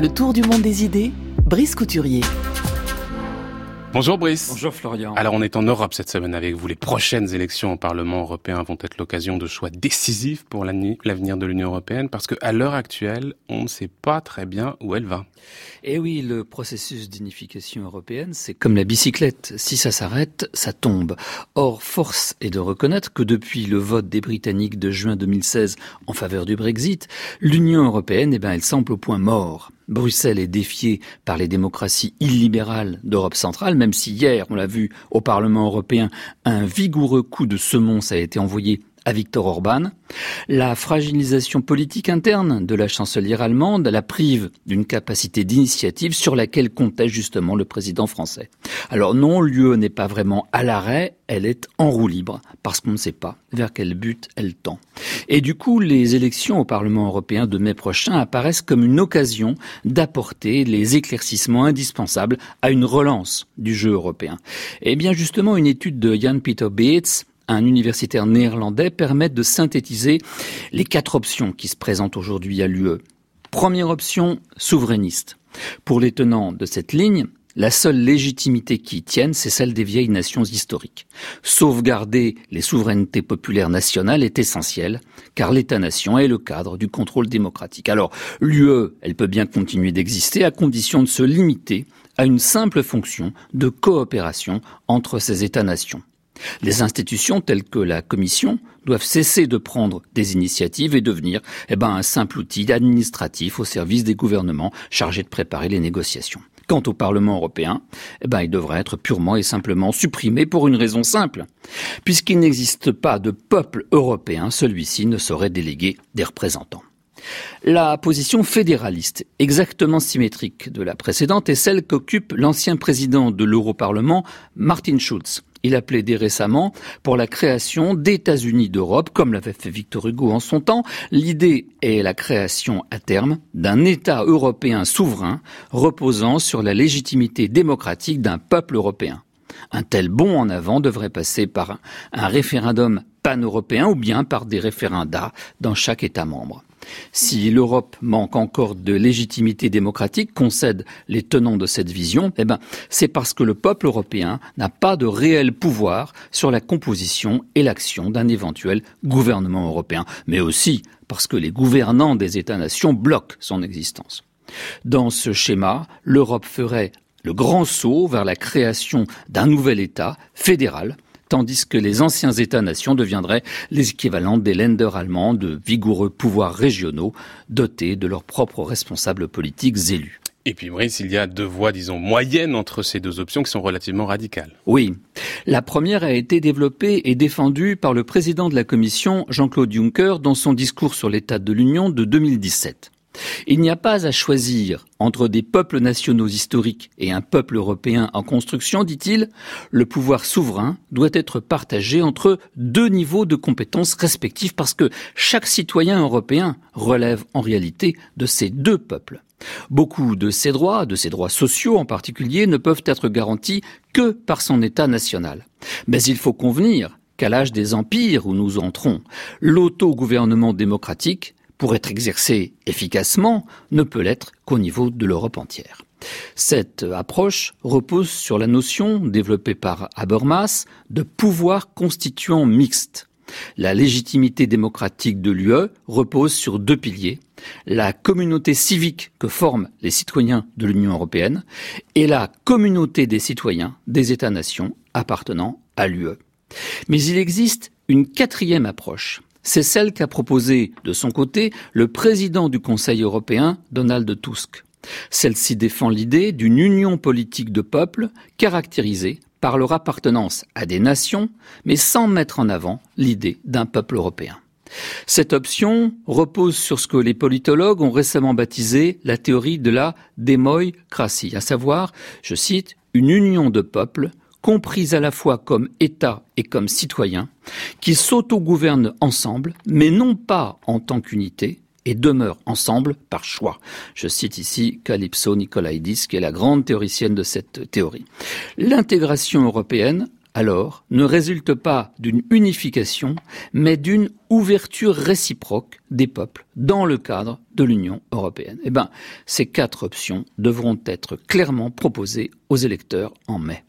Le tour du monde des idées, Brice Couturier. Bonjour Brice. Bonjour Florian. Alors on est en Europe cette semaine avec vous. Les prochaines élections au Parlement européen vont être l'occasion de choix décisifs pour l'avenir de l'Union européenne parce qu'à l'heure actuelle, on ne sait pas très bien où elle va. Eh oui, le processus d'unification européenne, c'est comme la bicyclette. Si ça s'arrête, ça tombe. Or, force est de reconnaître que depuis le vote des Britanniques de juin 2016 en faveur du Brexit, l'Union européenne, eh ben, elle semble au point mort. Bruxelles est défiée par les démocraties illibérales d'Europe centrale, même si hier, on l'a vu au Parlement européen, un vigoureux coup de semonce a été envoyé à Viktor Orban. La fragilisation politique interne de la chancelière allemande la prive d'une capacité d'initiative sur laquelle comptait justement le président français. Alors non, l'UE n'est pas vraiment à l'arrêt, elle est en roue libre, parce qu'on ne sait pas vers quel but elle tend. Et du coup, les élections au Parlement européen de mai prochain apparaissent comme une occasion d'apporter les éclaircissements indispensables à une relance du jeu européen. Et eh bien justement, une étude de Jan Peter Beets un universitaire néerlandais, permettent de synthétiser les quatre options qui se présentent aujourd'hui à l'UE. Première option, souverainiste. Pour les tenants de cette ligne, la seule légitimité qui tienne, c'est celle des vieilles nations historiques. Sauvegarder les souverainetés populaires nationales est essentiel, car l'État-nation est le cadre du contrôle démocratique. Alors, l'UE, elle peut bien continuer d'exister à condition de se limiter à une simple fonction de coopération entre ces États-nations. Les institutions telles que la Commission doivent cesser de prendre des initiatives et devenir eh ben, un simple outil administratif au service des gouvernements chargés de préparer les négociations. Quant au Parlement européen, eh ben, il devrait être purement et simplement supprimé pour une raison simple. Puisqu'il n'existe pas de peuple européen, celui-ci ne saurait déléguer des représentants. La position fédéraliste, exactement symétrique de la précédente, est celle qu'occupe l'ancien président de l'Europarlement, Martin Schulz. Il a plaidé récemment pour la création d'États-Unis d'Europe, comme l'avait fait Victor Hugo en son temps. L'idée est la création à terme d'un État européen souverain reposant sur la légitimité démocratique d'un peuple européen. Un tel bond en avant devrait passer par un référendum pan-européen ou bien par des référendats dans chaque État membre. Si l'Europe manque encore de légitimité démocratique, concèdent les tenants de cette vision, eh ben, c'est parce que le peuple européen n'a pas de réel pouvoir sur la composition et l'action d'un éventuel gouvernement européen, mais aussi parce que les gouvernants des États-nations bloquent son existence. Dans ce schéma, l'Europe ferait le grand saut vers la création d'un nouvel État fédéral, tandis que les anciens États-nations deviendraient les équivalents des Länder allemands de vigoureux pouvoirs régionaux dotés de leurs propres responsables politiques élus. Et puis Brice, il y a deux voies, disons, moyennes entre ces deux options qui sont relativement radicales. Oui. La première a été développée et défendue par le président de la Commission, Jean-Claude Juncker, dans son discours sur l'état de l'Union de 2017. Il n'y a pas à choisir entre des peuples nationaux historiques et un peuple européen en construction, dit-il, le pouvoir souverain doit être partagé entre deux niveaux de compétences respectifs parce que chaque citoyen européen relève en réalité de ces deux peuples. Beaucoup de ces droits, de ces droits sociaux en particulier, ne peuvent être garantis que par son État national. Mais il faut convenir qu'à l'âge des empires où nous entrons, l'autogouvernement démocratique pour être exercé efficacement, ne peut l'être qu'au niveau de l'Europe entière. Cette approche repose sur la notion, développée par Habermas, de pouvoir constituant mixte. La légitimité démocratique de l'UE repose sur deux piliers, la communauté civique que forment les citoyens de l'Union européenne et la communauté des citoyens des États-nations appartenant à l'UE. Mais il existe une quatrième approche, c'est celle qu'a proposée de son côté le président du Conseil européen, Donald Tusk. Celle-ci défend l'idée d'une union politique de peuples caractérisée par leur appartenance à des nations, mais sans mettre en avant l'idée d'un peuple européen. Cette option repose sur ce que les politologues ont récemment baptisé la théorie de la démocratie, à savoir, je cite, une union de peuples compris à la fois comme État et comme citoyens, qui s'autogouvernent ensemble, mais non pas en tant qu'unité, et demeurent ensemble par choix. Je cite ici Calypso Nicolaïdis, qui est la grande théoricienne de cette théorie. L'intégration européenne alors, ne résulte pas d'une unification, mais d'une ouverture réciproque des peuples dans le cadre de l'Union européenne. Eh bien, ces quatre options devront être clairement proposées aux électeurs en mai.